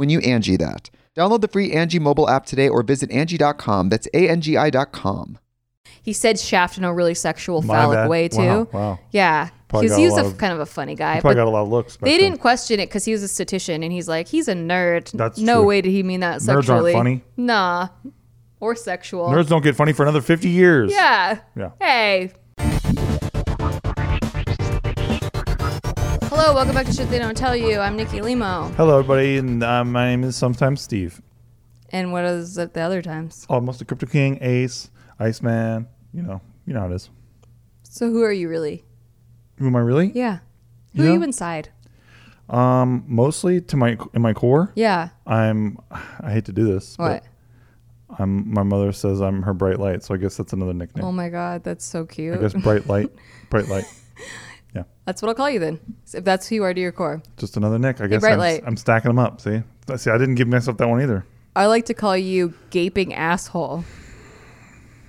when you Angi that. Download the free Angi mobile app today or visit Angi.com. That's A-N-G-I dot com. He said shaft in a really sexual, My phallic bad. way too. Wow, wow. Yeah, Probably because got a he's a, lot of- kind of a funny guy. Probably But got a lot of looks. back they then. didn't question it because he was a statistician, and he's like, he's a nerd. That's no true. way did he mean that Nerds aren't sexually. funny. Nah, or sexual. Nerds don't get funny for another 50 years. Yeah. Yeah. Hey. Hello, welcome back to Shit They Don't Tell You. I'm Nikki Limo. Hello, everybody, and uh, my name is sometimes Steve. And what is it the other times? Almost a Crypto King, Ace, Iceman. You know, you know how it is. So who are you really? Who am I really? Yeah. Who Yeah. are you inside? Um, mostly to my in my core, Yeah. I'm. I hate to do this, What? but I'm. My mother says I'm her bright light, so I guess that's another nickname. Oh my god, that's so cute. I cute. guess bright light, bright light. That's what I'll call you then. If that's who you are to your core. Just another nick. I guess bright I'm, light. I'm stacking them up. See, see, I didn't give myself that one either. I like to call you gaping asshole.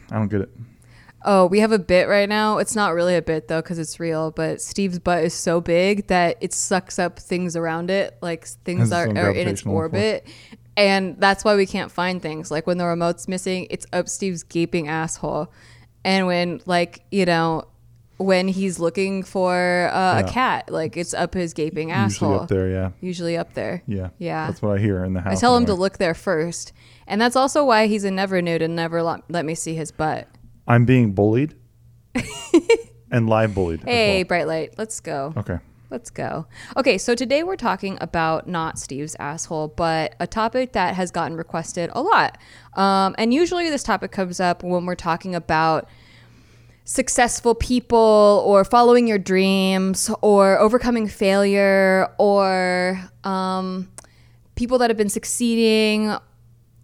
I don't get it. Oh, we have a bit right now. It's not really a bit though, because it's real. But Steve's butt is so big that it sucks up things around it, like things its are, in its gravitational force. orbit, and that's why we can't find things. Like when the remote's missing, it's up Steve's gaping asshole, and when like you know. When he's looking for uh, Yeah. a cat, like it's up his gaping Usually asshole. Usually up there, yeah, Usually up there. yeah, Yeah. That's what I hear in the house. I tell him to look there first. And that's also why he's a never nude and never let, let me see his butt. I'm being bullied and live bullied. Hey, well. bright light, let's go. Okay. Let's go. Okay, so today we're talking about not Steve's asshole, but a topic that has gotten requested a lot. Um, and usually this topic comes up when we're talking about successful people or following your dreams or overcoming failure or um, people that have been succeeding.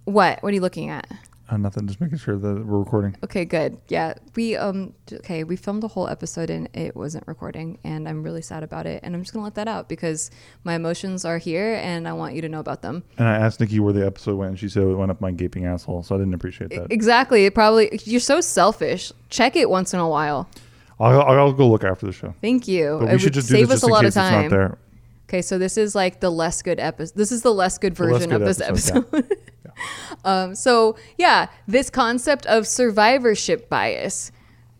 What? What are you looking at? Uh, nothing. Just making sure that we're recording. Okay, good. Yeah, we um okay, we filmed a whole episode and it wasn't recording and I'm really sad about it and I'm just to let that out because my emotions are here and I want you to know about them. And I asked Nikki where the episode went, and she said it went up my gaping asshole. So I didn't appreciate that. Exactly. It probably you're so selfish. Check it once in a while. I'll, I'll go look after the show. Thank you. But it we should would just do save this us just a lot of it's not time. there. Okay, so this is like the less good episode. This is the less good The less version good of this episode, episode. um, so yeah, this concept of survivorship bias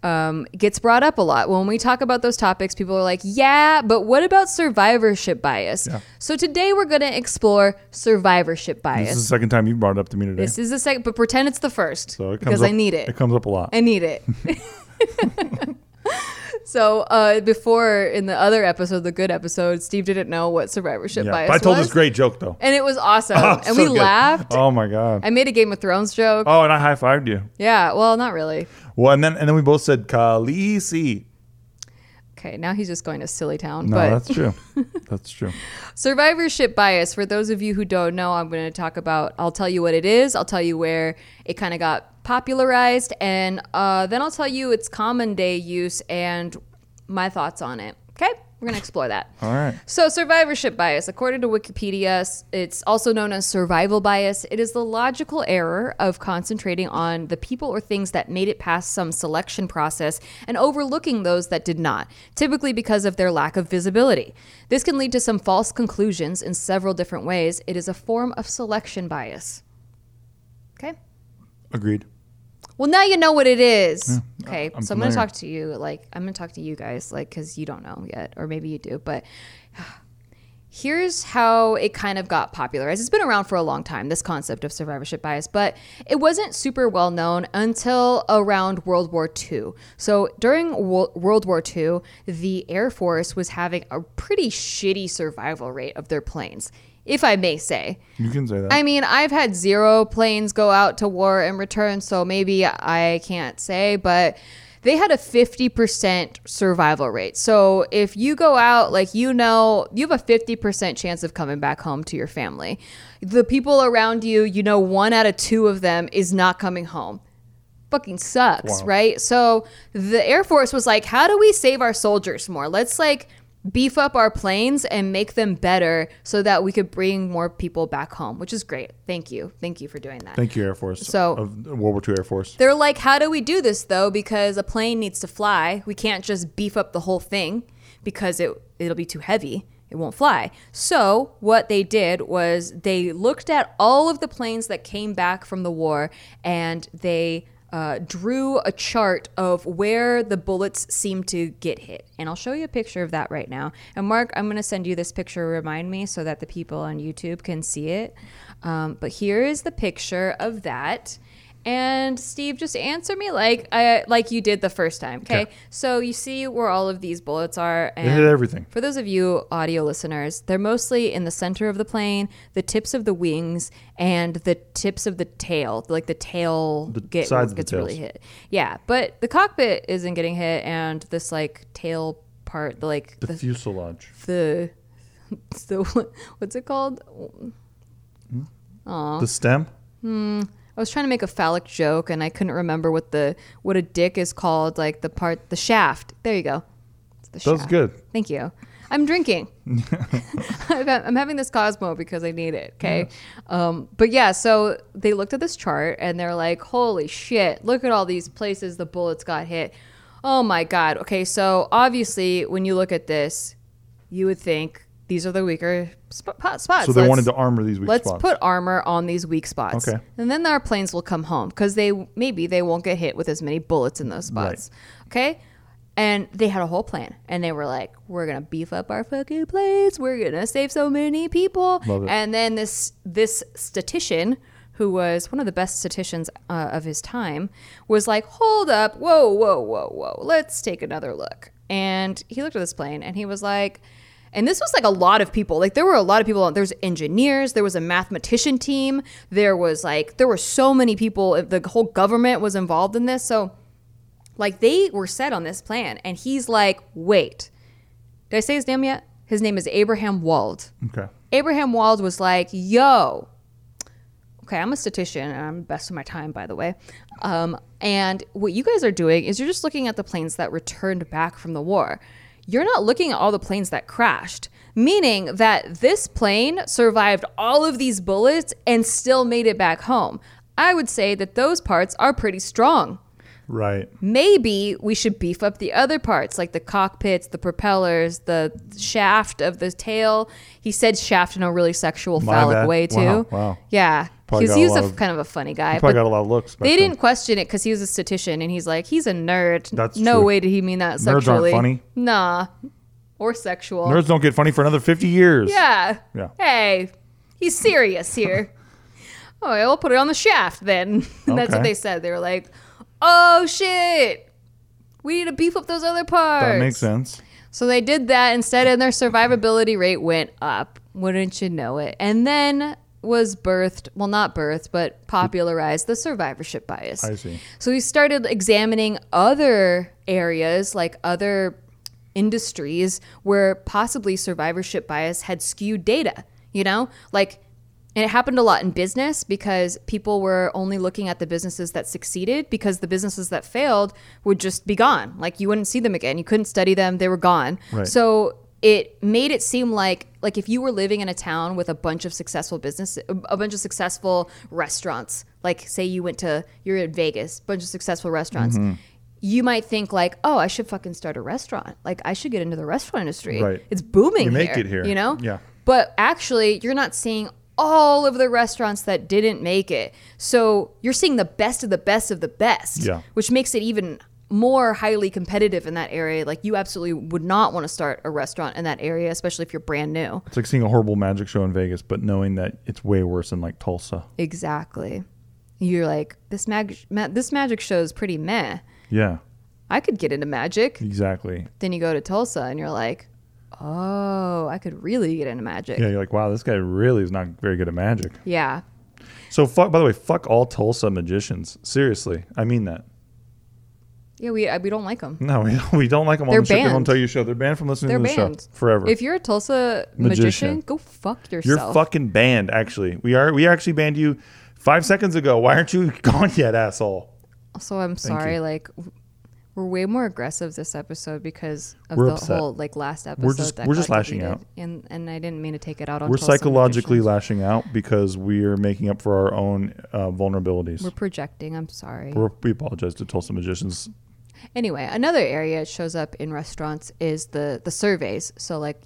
um, gets brought up a lot when we talk about those topics. People are like, "Yeah, but what about survivorship bias?" Yeah. So today we're going to explore survivorship bias. This is the second time you brought it up to me today. This is the second, but pretend it's the first so it comes because up, I need it. It comes up a lot. I need it. so uh, before in the other episode, the good episode, Steve didn't know what survivorship yeah. bias But I told was, this great joke though. and it was awesome, Oh, and so we good. laughed. Oh my god. I made a Game of Thrones joke. Oh, and I high fived you. Yeah, well, not really. Well, and then and then we both said Khaleesi. Okay, now he's just going to silly town. No, but that's true. that's true. survivorship bias, for those of you who don't know, I'm going to talk about. I'll tell you what it is. I'll tell you where it kind of got popularized, and uh, then I'll tell you its common day use and my thoughts on it. Okay. we're gonna explore that. All right. So, survivorship bias, according to Wikipedia, it's also known as survival bias. It is the logical error of concentrating on the people or things that made it past some selection process and overlooking those that did not, typically because of their lack of visibility. This can lead to some false conclusions in several different ways. It is a form of selection bias. Okay? Agreed. Well, now you know what it is. Okay, I'm so I'm going to talk to you. Like, I'm going to talk to you guys, like, because you don't know yet, or maybe you do. But here's how it kind of got popularized. It's been around for a long time, this concept of survivorship bias, but it wasn't super well known until around World War II. So during Wo- World War II, the Air Force was having a pretty shitty survival rate of their planes, if I may say. You can say that. I mean, I've had zero planes go out to war and return, so maybe I can't say, but they had a 50% survival rate. So if you go out, like, you know, you have a 50% chance of coming back home to your family. The people around you, you know, one out of two of them is not coming home fucking sucks, Wow. right? So the Air Force was like, how do we save our soldiers more? Let's like beef up our planes and make them better so that we could bring more people back home, which is great. Thank you. Thank you for doing that. Thank you, Air Force. So- of World War II Air Force. They're like, how do we do this though? Because a plane needs to fly. We can't just beef up the whole thing because it it'll be too heavy. It won't fly. So what they did was they looked at all of the planes that came back from the war and they uh, drew a chart of where the bullets seem to get hit. And I'll show you a picture of that right now. And Mark, I'm going to send you this picture. Remind me so that the people on YouTube can see it. Um, but here is the picture of that. And Steve, just answer me like I like you did the first time. Okay. Okay. So you see where all of these bullets are, and hit everything. for those of you audio listeners, they're mostly in the center of the plane, the tips of the wings, and the tips of the tail. Like the tail The get, sides of the gets really hit. Yeah, but the cockpit isn't getting hit, and this like tail part, the like The the fuselage. the, the what's it called? Hmm? The stem. Hmm. I was trying to make a phallic joke and I couldn't remember what the what a dick is called, like the part the shaft. There you go. It's the That was shaft. good. Thank you. I'm drinking. I'm having this Cosmo because I need it. Okay. Um, but yeah, so they looked at this chart and they're like, holy shit, look at all these places the bullets got hit. Oh my God. Okay. So obviously, when you look at this, you would think these are the weaker sp- spots. So they Let's- wanted to armor these weak spots. Let's spots. put armor on these weak spots. Okay. And then our planes will come home because they maybe they won't get hit with as many bullets in those spots. Okay. And they had a whole plan, and they were like, "We're gonna beef up our fucking planes. We're gonna save so many people." Love it. And then this this statistician, who was one of the best statisticians uh, of his time, was like, "Hold up, whoa, whoa, whoa, whoa. Let's take another look." And he looked at this plane, and he was like, and this was like a lot of people. Like there were a lot of people. There's engineers. There was a mathematician team. There was like there were so many people. The whole government was involved in this. So like they were set on this plan. And he's like, wait, did I say his name yet? His name is Abraham Wald. okay. Abraham Wald was like, yo, okay, I'm a statistician and I'm best of my time, by the way. Um, and what you guys are doing is you're just looking at the planes that returned back from the war. You're not looking at all the planes that crashed, meaning that this plane survived all of these bullets and still made it back home. I would say that those parts are pretty strong Right. maybe we should beef up the other parts like the cockpits the propellers the shaft of the tail he said shaft in a really sexual My phallic bad. way too Wow, wow. yeah Probably because got he a was a of- kind of a funny guy Probably but got a lot of looks. they then. didn't question it because he was a statistician and he's like he's a nerd That's no true. way did he mean that Nerds aren't sexually funny. nah or sexual Nerds don't get funny for another 50 years. yeah Yeah. hey he's serious here oh we'll put it on the shaft then that's what they said they were like oh shit we need to beef up those other parts That makes sense. so they did that instead, and their survivability rate went up. Wouldn't you know it? And then was birthed, well, not birthed, but popularized the survivorship bias. I see. So we started examining other areas, like other industries, where possibly survivorship bias had skewed data. You know, like, and it happened a lot in business because people were only looking at the businesses that succeeded because the businesses that failed would just be gone. Like you wouldn't see them again. You couldn't study them; they were gone. Right. So it made it seem like like if you were living in a town with a bunch of successful business a bunch of successful restaurants like say you went to you're in Vegas bunch of successful restaurants Mm-hmm. you might think like oh I should fucking start a restaurant like I should get into the restaurant industry Right. it's booming You make here, it here. you know Yeah. but actually you're not seeing all of the restaurants that didn't make it so you're seeing the best of the best of the best Yeah. which makes it even more highly competitive in that area. Like you absolutely would not want to start a restaurant in that area, especially if you're brand new. It's like seeing a horrible magic show in Vegas, but knowing that it's way worse in like Tulsa. Exactly. You're like this mag- ma- this magic show is pretty meh. Yeah, I could get into magic. exactly. Then you go to Tulsa and you're like, oh, I could really get into magic. Yeah, you're like, wow, this guy really is not very good at magic. Yeah. So, fuck. By the way, fuck all Tulsa magicians. Seriously, I mean that. Yeah, we I, we don't like them. No, we don't, we don't like them They're on the show. They banned. tell you show. They're banned from listening They're to the banned show forever. If you're a Tulsa magician, Magician. go fuck yourself. you're fucking banned. Actually, we are. We actually banned you five seconds ago. Why aren't you gone yet, asshole? Also, I'm sorry. you. Like, we're way more aggressive this episode because of We're the upset. whole like last episode. We're just- that we're just lashing out. and and I didn't mean to take it out on. We're psychologically lashing out because we are making up for our own uh, vulnerabilities. We're projecting. I'm sorry. We're, we apologize to Tulsa magicians. Anyway, another area it shows up in restaurants is the the surveys. So like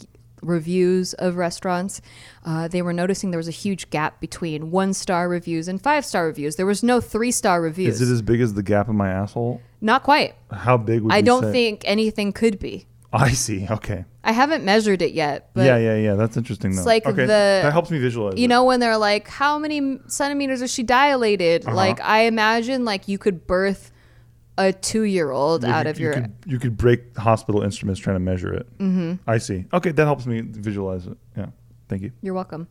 reviews of restaurants, uh, they were noticing there was a huge gap between one star reviews and five star reviews. There was no three star reviews. Is it as big as the gap in my asshole? Not quite. How big would I you don't say? think anything could be. I see. Okay. I haven't measured it yet, but yeah, yeah, yeah. That's interesting. Though. It's like okay. the- that helps me visualize. you it. know when they're like how many centimeters is she dilated Uh-huh. like i imagine like you could birth a two-year-old You out could- of your You could, you could break hospital instruments trying to measure it. Mm-hmm. I see. Okay, that helps me visualize it. Yeah. Thank you. you're welcome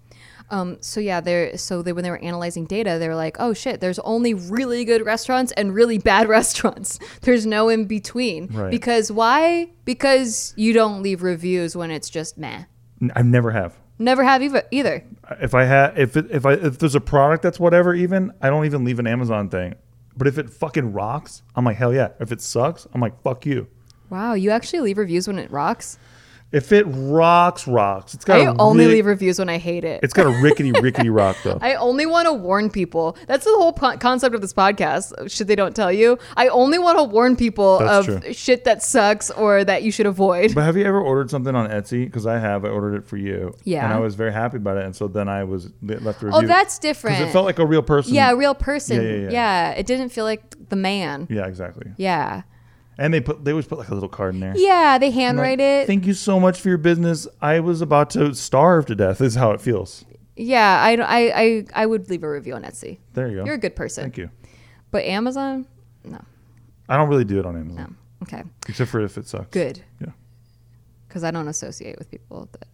um, so yeah they're so they when they were analyzing data they were like oh shit there's only really good restaurants and really bad restaurants there's no in between Right. because why because you don't leave reviews when it's just meh N- I never have. never have either either If I have, if it, if I, if there's a product that's whatever, even I don't even leave an Amazon thing. But if it fucking rocks, I'm like hell yeah. If it sucks, I'm like fuck you. wow you actually leave reviews when it rocks If it rocks, rocks. It's got i only rick- leave reviews when i hate it It's got a rickety rickety rock though. I only want to warn people. That's the whole po- concept of this podcast. Shit They Don't Tell You. I only want to warn people That's of true. shit that sucks or that you should avoid. But have you ever ordered something on Etsy? Because I have. I ordered it for you. Yeah. And I was very happy about it. And so then I was left a oh, review. Oh, that's Because different. it felt like a real person. yeah, a real person. Yeah, Yeah, yeah, yeah. it didn't feel like the man. Yeah, exactly. Yeah. And they put they always put like a little card in there. Yeah, they I'm like, handwrite it. Thank you so much for your business. I was about to starve to death. Is how it feels. yeah, I, I, I, I would leave a review on Etsy. There you go. You're a good person. Thank you. But Amazon, no. I don't really do it on Amazon, No. Okay. except for if it sucks. Good. Yeah. Because I don't associate with people that.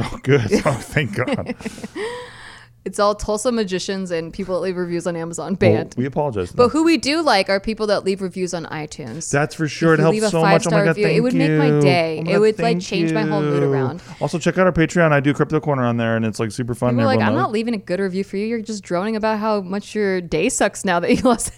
Oh, good. Oh, thank God. It's all Tulsa magicians and people that leave reviews on Amazon Well, banned. we apologize. But who we do like are people that leave reviews on iTunes. That's for sure. If It helps so much. Oh my god, review, it thank would make my day. Oh my It God, would, like, change my whole mood around. Also, check out our Patreon. I do Crypto Corner on there, and it's like super fun. People like, I'm knows- not leaving a good review for you. You're just droning about how much your day sucks now that you lost.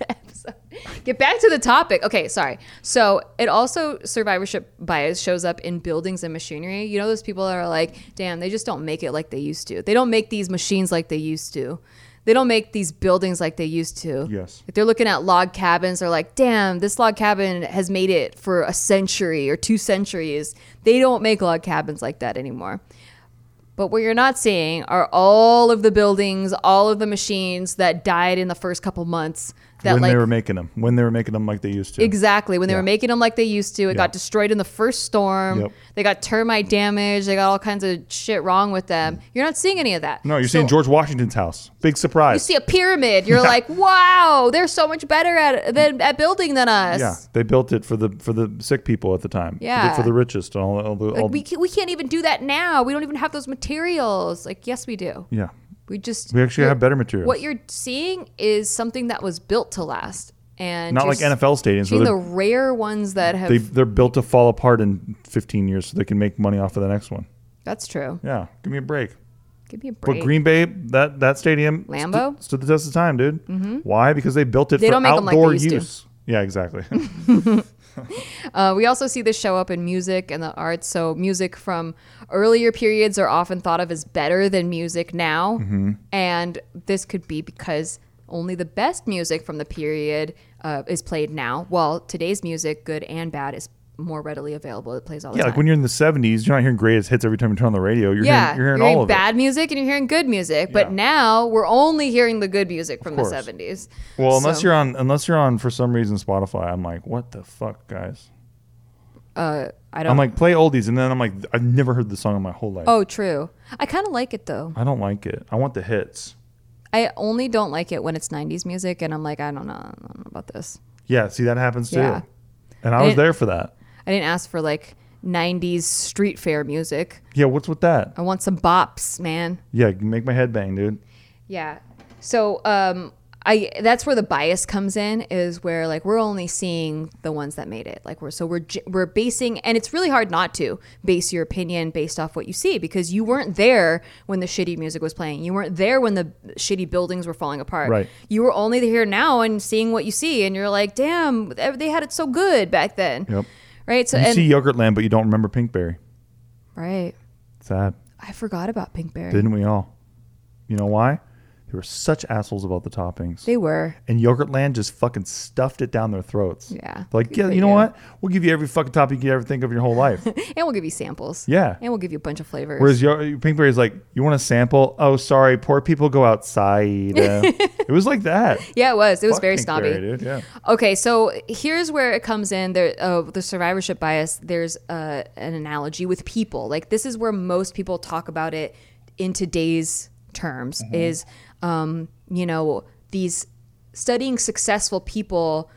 Get back to the topic. Okay, sorry. So it also survivorship bias shows up in buildings and machinery. You know those people that are like, damn, they just don't make it like they used to. They don't make these machines like they used to. They don't make these buildings like they used to. Yes. If they're looking at log cabins, they're like, damn, this log cabin has made it for a century or two centuries. They don't make log cabins like that anymore. But what you're not seeing are all of the buildings, all of the machines that died in the first couple months. That when like they were making them, when they were making them like they used to. exactly when they Yeah. were making them like they used to, it Yeah. got destroyed in the first storm. Yep. They got termite damage. They got all kinds of shit wrong with them. You're not seeing any of that. no, you're So- seeing George Washington's house. Big surprise. You see a pyramid. You're like, wow, they're so much better at than at building than us. yeah, they built it for the for the sick people at the time. For the- Yeah. for the, richest. and All, all the, all, Like we, can, we can't even do that now. We don't even have those materials. Like, yes, we do. yeah, We just we actually have better materials. What you're seeing is something that was built to last, and Not like NFL stadiums where the rare ones that have. they, they're built to fall apart in 15 years so they can make money off of the next one. that's true. Yeah, give me a break. Give me a break. But Green Bay, that that stadium, Lambeau? stood, stood the test of time, dude. Mm-hmm. Why? Because they built it They for 'em like outdoor used to. use. Yeah, exactly. uh, we also see this show up in music and the arts. So, music from earlier periods are often thought of as better than music now. Mm-hmm. And this could be because only the best music from the period uh, is played now, while today's music, good and bad, is more readily available. It plays all the Yeah, time. like when you're in the 70s, you're not hearing greatest hits every time you turn on the radio. You're yeah, hearing, you're hearing all of bad music and you're hearing good music. But Yeah. now we're only hearing the good music from the 70s. it. Well, unless So- you're on, unless you're on for some reason Spotify, I'm like, what the fuck, guys? Uh, I don't. I'm like, play oldies, and then I'm like, I've never heard the song in my whole life. oh, true. I kind of like it though. I don't like it. I want the hits. I only don't like it when it's 90s music, and I'm like, I don't know, I don't know about this. Yeah, see that happens too. Yeah. And I was And- there for that. I didn't ask for like 90s street fair music. Yeah, what's with that? I want some bops, man. Yeah, make my head bang, dude. Yeah. So, um, I that's where the bias comes in is where like we're only seeing the ones that made it. Like we're so we're we're basing and it's really hard not to base your opinion based off what you see because you weren't there when the shitty music was playing. You weren't there when the shitty buildings were falling apart. Right. You were only here now and seeing what you see and you're like, "Damn, they had it so good back then." Yep. Right? So You and see Yogurtland, but you don't remember Pinkberry. right. Sad. I forgot about Pinkberry. Didn't we all? You know why? They were such assholes about the toppings. They were. and Yogurtland just fucking stuffed it down their throats. Yeah. Like, yeah, you know you. what? We'll give you every fucking topping you could ever think of your whole life. And we'll give you samples. Yeah. And we'll give you a bunch of flavors. Whereas Yo- Pinkberry is like, you want a sample? Oh, sorry, poor people go outside. Uh, it was like that. yeah, it was. It was Fuck very Pinkberry, snobby. dude. Yeah. Okay, so here's where it comes in. There, uh, the survivorship bias. There's uh, an analogy with people. Like this is where most people talk about it in today's terms. Mm-hmm. Is um, you know these studying successful people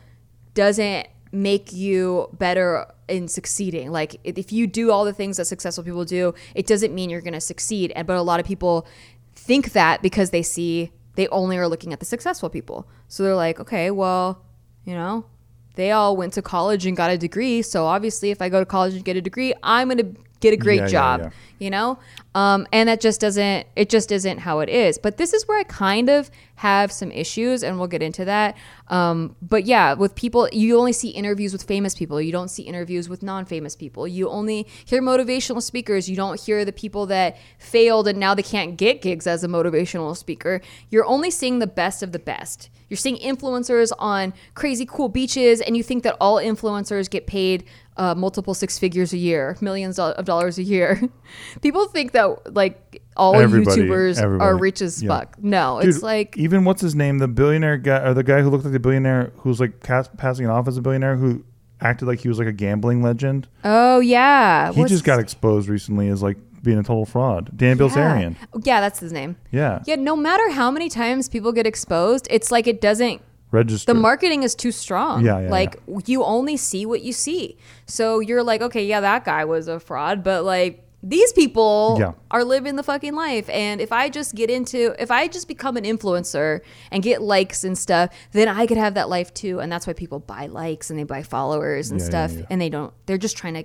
doesn't make you better in succeeding. Like if you do all the things that successful people do, it doesn't mean you're going to succeed. And but a lot of people think that because they see they only are looking at the successful people. So they're like, okay, well, you know, they all went to college and got a degree. So obviously, if I go to college and get a degree, I'm going to get a great Yeah, yeah, job. yeah. You know, um, and that just doesn't. It just isn't how it is. But this is where I kind of have some issues, and we'll get into that. Um, but yeah, with people, you only see interviews with famous people. You don't see interviews with non-famous people. You only hear motivational speakers. You don't hear the people that failed and now they can't get gigs as a motivational speaker. You're only seeing the best of the best. You're seeing influencers on crazy cool beaches, and you think that all influencers get paid uh, multiple six figures a year, millions of dollars a year. People think that like all Everybody- YouTubers are rich as Yeah. fuck. No, Dude, it's like even what's his name, the billionaire guy, or the guy who looked like the billionaire who's like cast, passing it off as a billionaire who acted like he was like a gambling legend. oh yeah, He What's just got exposed recently as like being a total fraud. Dan Bilzerian. Yeah. yeah, that's his name. Yeah. Yeah, no matter how many times people get exposed, it's like it doesn't Register. the marketing is too strong. Yeah, yeah, like you only see what you see. So you're like, okay, yeah, that guy was a fraud, but like these people Yeah. are living the fucking life. And if I just get into, if I just become an influencer and get likes and stuff, then I could have that life too. And that's why people buy likes and they buy followers and Yeah, stuff. yeah. And they don't. They're just trying to,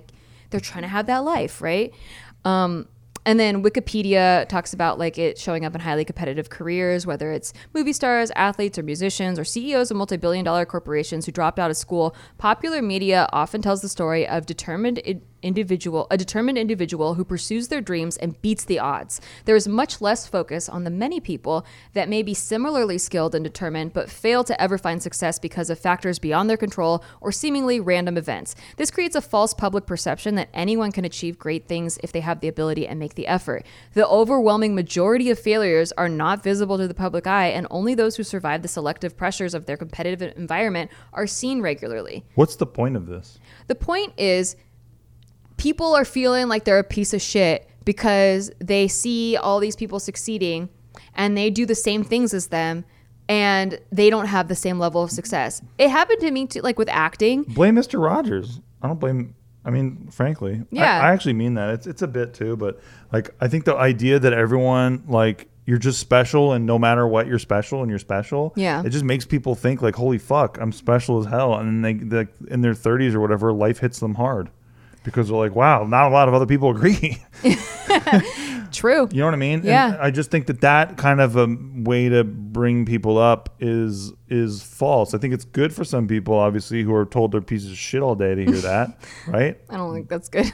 they're trying to have that life, right? Um, and then Wikipedia talks about like it showing up in highly competitive careers, whether it's movie stars, athletes, or musicians, or CEOs of multi-billion dollar corporations who dropped out of school. Popular media often tells the story of determined individual, a determined individual who pursues their dreams and beats the odds. There is much less focus on the many people that may be similarly skilled and determined, but fail to ever find success because of factors beyond their control or seemingly random events. This creates a false public perception that anyone can achieve great things if they have the ability and make the effort. The overwhelming majority of failures are not visible to the public eye, and only those who survive the selective pressures of their competitive environment are seen regularly. What's the point of this? The point is, people are feeling like they're a piece of shit because they see all these people succeeding and they do the same things as them and they don't have the same level of success. It happened to me too, like with acting. Blame Mr. Rogers. I don't blame. I mean, frankly, I- Yeah. I, actually mean that. It's it's a bit too, but like I think the idea that everyone like you're just special and no matter what you're special and you're special. Yeah. It just makes people think like, holy fuck, I'm special as hell, and then they, they in their 30s or whatever, life hits them hard because they're like, wow, not a lot of other people agree. True. You know what I mean? And Yeah. I just think that that kind of a way to bring people up is is false. I think it's good for some people, obviously, who are told they're pieces of shit all day to hear that, right? I don't think that's good.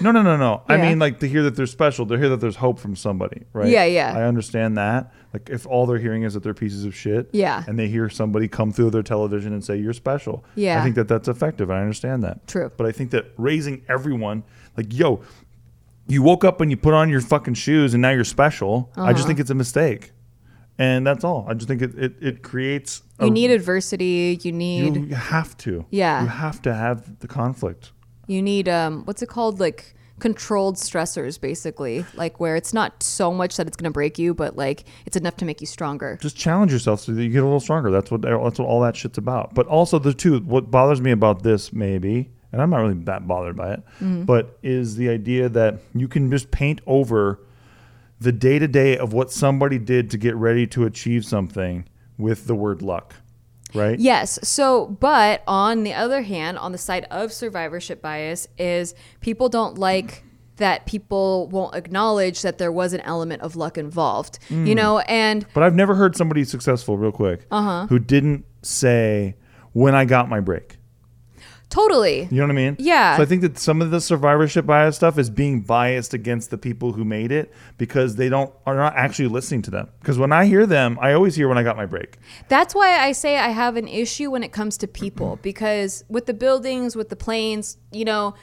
No, no, no, no. I mean, like to hear that they're special, to hear that there's hope from somebody, right? Yeah, yeah. I understand that. Like if all they're hearing is that they're pieces of shit, Yeah. and they hear somebody come through their television and say you're special, Yeah. I think that that's effective. I understand that. True. But I think that raising everyone, like, yo, you woke up and you put on your fucking shoes and now you're special. I Uh-huh. just think it's a mistake, and that's all. I just think it it, it creates. a- you need adversity. You need You have to. Yeah. You have to have the conflict. you need um what's it called like controlled stressors basically like where it's not so much that it's going to break you but like it's enough to make you stronger just challenge yourself so that you get a little stronger. That's what that's what all that shit's about. But also the two, what bothers me about this maybe, and I'm not really that bothered by it, mm. but is the idea that you can just paint over the day to day of what somebody did to get ready to achieve something with the word luck, right? yes. So but on the other hand on the side of survivorship bias is people don't like that people won't acknowledge that there was an element of luck involved you mm. know? And But I've never heard somebody successful, real quick, uh-huh. who didn't say when I got my break. Totally You know what I mean? Yeah. So I think that some of the survivorship bias stuff is being biased against the people who made it because they don't are not actually listening to them. Because when I hear them, I always hear when I got my break. That's why I say I have an issue when it comes to people because with the buildings, with the planes, you know,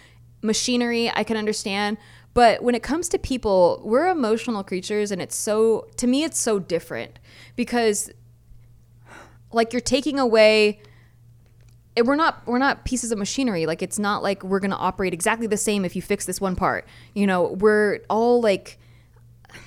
machinery, I can understand. But when it comes to people, we're emotional creatures and it's so, to me, it's so different because like you're taking away it- we're not we're not pieces of machinery. Like it's not like we're going to operate exactly the same if you fix this one part. You know we're all like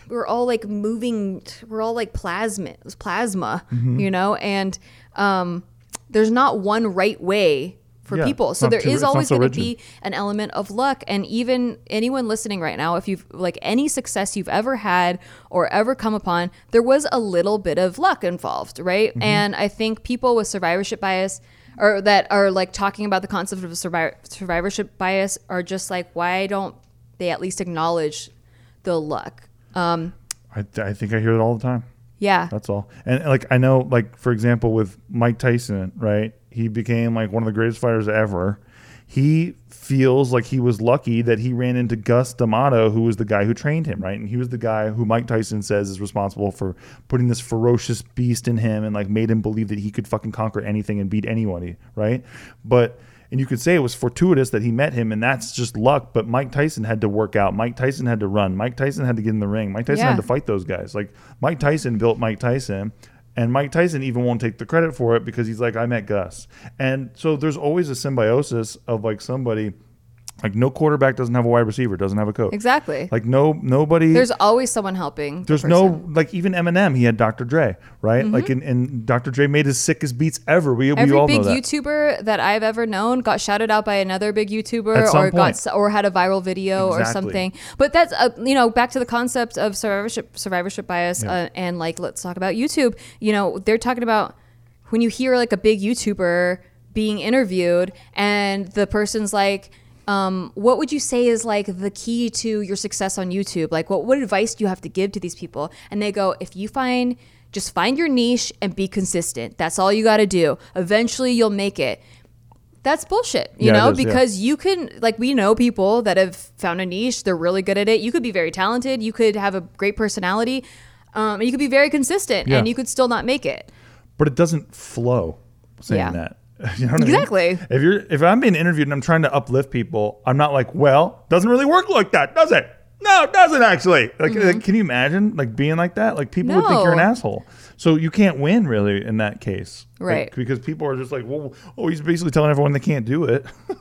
we're all like moving we're all like plasma plasma Mm-hmm. you know? And um there's not one right way for Yeah, people. So there too- is always so going to be an element of luck. And even anyone listening right now if you've like any success you've ever had or ever come upon there was a little bit of luck involved right? Mm-hmm. and i think people with survivorship bias or that are like talking about the concept of survi- survivorship bias are just like why don't they at least acknowledge the luck um I, I think I hear it all the time. yeah That's all. And like I know, like for example, with Mike Tyson, right? He became like one of the greatest fighters ever. He feels like he was lucky that he ran into Cus D'Amato, who was the guy who trained him, right? And he was the guy who Mike Tyson says is responsible for putting this ferocious beast in him and like made him believe that he could fucking conquer anything and beat anybody, right? But and you could say it was fortuitous that he met him and that's just luck, but Mike Tyson had to work out. Mike Tyson had to run. Mike Tyson had to get in the ring. Mike Tyson Yeah. had to fight those guys. Like Mike Tyson built Mike Tyson, and Mike Tyson even won't take the credit for it because he's like, I met Cus. And so there's always a symbiosis of like somebody, like no quarterback doesn't have a wide receiver, doesn't have a coach. exactly Like no nobody. there's always someone helping the there's no like even Eminem. He had Dr. Dre, right? Like and, and Dr. Dre made his sickest beats ever. We, we Mm-hmm. Every all big know that. YouTuber that I've ever known got shouted out by another big YouTuber At some or got point. s- or had a viral video or something. But that's uh, you know back to the concept of survivorship survivorship bias Yeah. uh, and like let's talk about YouTube. You know they're talking about when you hear like a big YouTuber being interviewed and the person's like. Um, what would you say is like the key to your success on YouTube? Like, what, what advice do you have to give to these people? And they go, if you find, just find your niche and be consistent. That's all you got to do. Eventually, you'll make it. That's bullshit, you Yeah, know, is, yeah. because you can, like, we know people that have found a niche. They're really good at it. You could be very talented. You could have a great personality. Um, and you could be very consistent Yeah. and you could still not make it. but it doesn't flow saying Yeah. that. You know what I mean? Exactly. If you're if I'm being interviewed and I'm trying to uplift people, I'm not like, well, doesn't really work like that, does it? No, it doesn't actually. Like, like, can you imagine like being like that? Like people would think you're an Mm-hmm. Asshole. So you can't win really in that case, Like, Right. because people are just like, well, oh, he's basically telling everyone they can't do it.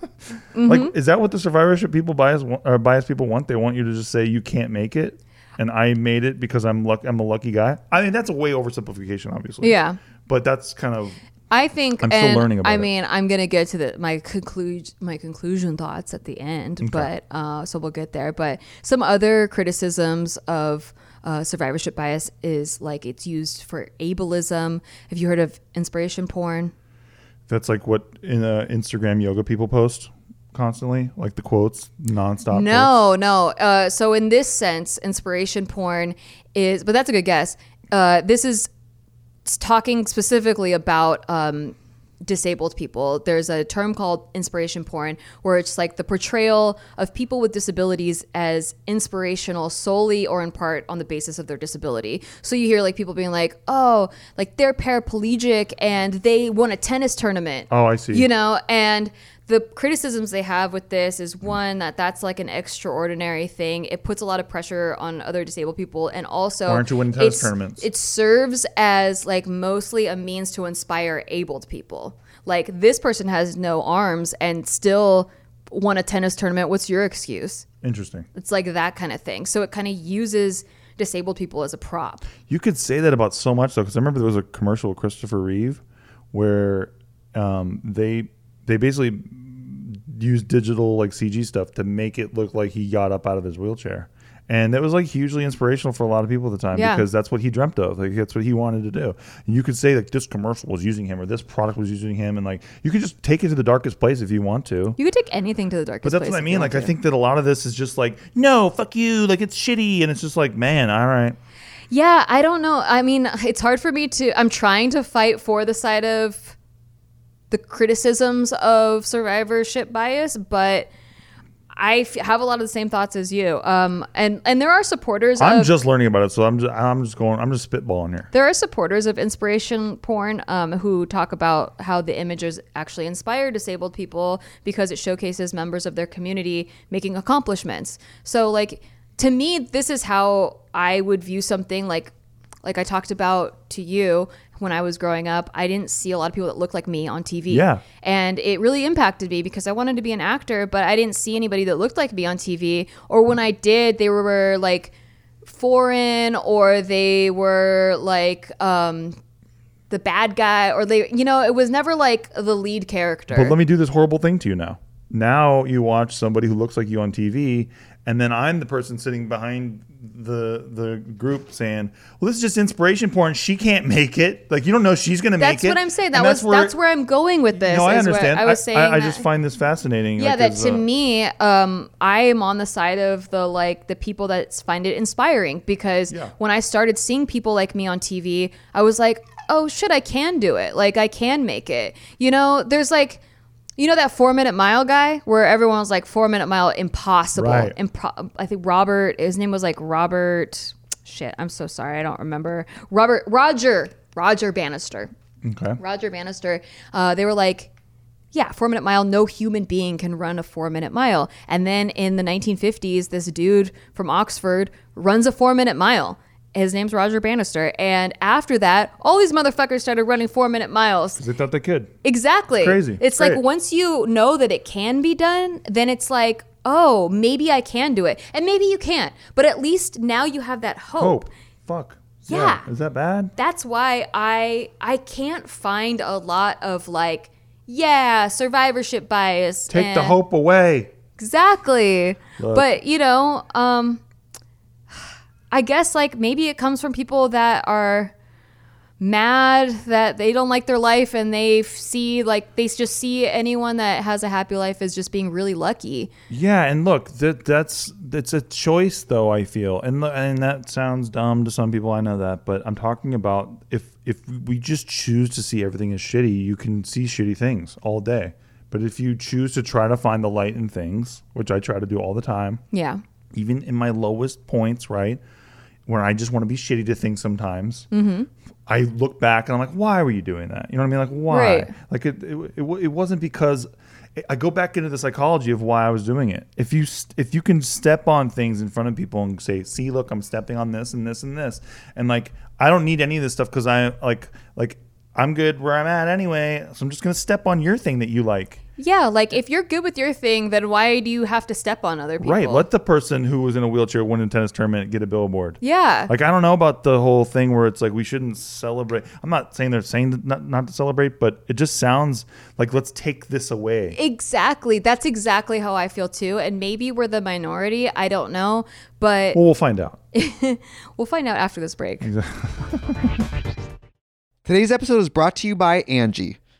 Mm-hmm. Like, is that what the survivorship people bias or bias people want? They want you to just say you can't make it, and I made it because I'm luck. I'm a lucky guy. I mean, that's a way oversimplification, obviously. Yeah. But that's kind of I think, I'm still learning about I it. mean, I'm gonna get to the my conclude my conclusion thoughts at the end, but uh, so we'll get there. But some other criticisms of uh, survivorship bias is like it's used for ableism. Have you heard of inspiration porn? That's like what in uh, Instagram yoga people post constantly, like the quotes nonstop. No, no. Uh, so in this sense, inspiration porn is, but that's a good guess. Uh, this is talking specifically about um, disabled people. There's a term called inspiration porn where it's like the portrayal of people with disabilities as inspirational solely or in part on the basis of their disability. So you hear like people being like, "Oh, like they're paraplegic and they won a tennis tournament." Oh, I see. You know, and the criticisms they have with this is one that that's like an extraordinary thing. It puts a lot of pressure on other disabled people, and also aren't you winning tennis tournaments? It serves as like mostly a means to inspire abled people. Like this person has no arms and still won a tennis tournament. What's your excuse? Interesting. It's like that kind of thing. So it kind of uses disabled people as a prop. You could say that about so much though, because I remember there was a commercial with Christopher Reeve where um, they they basically used digital like CG stuff to make it look like he got up out of his wheelchair. And that was like hugely inspirational for a lot of people at the time Yeah. because that's what he dreamt of. Like that's what he wanted to do. And you could say like this commercial was using him or this product was using him, and like you could just take it to the darkest place if you want to. You could take anything to the darkest place. But that's what I mean. Like want I think that a lot of this is just like no, fuck you. Like it's shitty, and it's just like man, all right. Yeah, I don't know. I mean, it's hard for me to. I'm trying to fight for the side of the criticisms of survivorship bias, but I f- have a lot of the same thoughts as you. Um, and and there are supporters. I'm of, just learning about it, so I'm just I'm just going. I'm just spitballing here. there are supporters of inspiration porn um, who talk about how the images actually inspire disabled people because it showcases members of their community making accomplishments. So, like to me, this is how I would view something like like I talked about to you when I was growing up. I didn't see a lot of people that looked like me on TV. Yeah. And it really impacted me because I wanted to be an actor, but I didn't see anybody that looked like me on TV. Or when I did, they were like foreign or they were like um the bad guy or they you know it was never like the lead character But let me do this horrible thing to you now. Now you watch somebody who looks like you on TV, and then I'm the person sitting behind the the group saying, "Well, this is just inspiration porn. She can't make it. Like you don't know she's going to make it." that's it." what i'm saying that And was that's where, i'm going with this No, I understand. i was saying I, that- just find this fascinating. yeah like, that to uh, me um i am on the side of the like the people that find it inspiring because Yeah. when i started seeing people like me on tv i was like oh shit i can do it like i can make it you know there's like you know that four minute mile guy where everyone was like four minute mile impossible Right. Impro- i think robert his name was like robert shit i'm so sorry i don't remember robert roger roger bannister Okay. Roger Bannister, uh, they were like, yeah, four minute mile, no human being can run a four minute mile. And then in the 1950s, this dude from Oxford runs a four minute mile. His name's Roger Bannister. And after that, all these motherfuckers started running four minute miles. Because They thought they could. Exactly. Crazy. It's Great. like once you know that it can be done, then it's like, oh, maybe I can do it. And maybe you can't. But at least now you have that hope. Hope. Fuck. Yeah. Is that bad? that's why I I can't find a lot of like yeah survivorship bias. Take the hope away. exactly. Look. But you know, um, I guess like maybe it comes from people that are mad that they don't like their life and they see like they just see anyone that has a happy life as just being really lucky. Yeah, and look, that that's that's a choice though, I feel. And and that sounds dumb to some people, I know that, but I'm talking about if if we just choose to see everything as shitty, you can see shitty things all day. But if you choose to try to find the light in things, which I try to do all the time, Yeah. even in my lowest points, right? Where I just want to be shitty to things sometimes. Mm-hmm. I look back and I'm like, why were you doing that? You know what I mean? Like, why? Right. Like, it, it, it, it wasn't because I go back into the psychology of why I was doing it. If you if you can step on things in front of people and say, see, look, I'm stepping on this and this and this, and like, I don't need any of this stuff because I like like I'm good where I'm at anyway. So I'm just gonna step on your thing that you like. Yeah, like if you're good with your thing, then why do you have to step on other people? Right. Let the person who was in a wheelchair win a tennis tournament get a billboard. Yeah. Like I don't know about the whole thing where it's like we shouldn't celebrate. I'm not saying they're saying not, not to celebrate, but it just sounds like let's take this away. Exactly. That's exactly how I feel too. And maybe we're the minority. I don't know. But Well, we'll find out. we'll find out after this break. Today's episode is brought to you by Angi.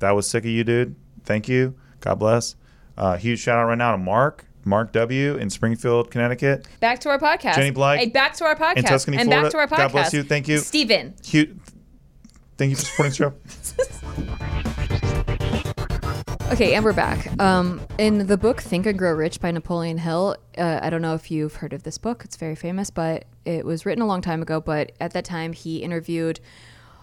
That was sick of you, dude. Thank you. God bless. Uh, huge shout out right now to Mark, Mark W. in Springfield, Connecticut. Back to our podcast. Jenny Blythe Hey, back to our podcast. in Tuscany, and Florida. back to our podcast. God bless you. Thank you. Steven. Huge. Thank you for supporting the show. Okay, and we're back. Um, in the book Think and Grow Rich by Napoleon Hill, uh, I don't know if you've heard of this book. It's very famous, but it was written a long time ago. But at that time, he interviewed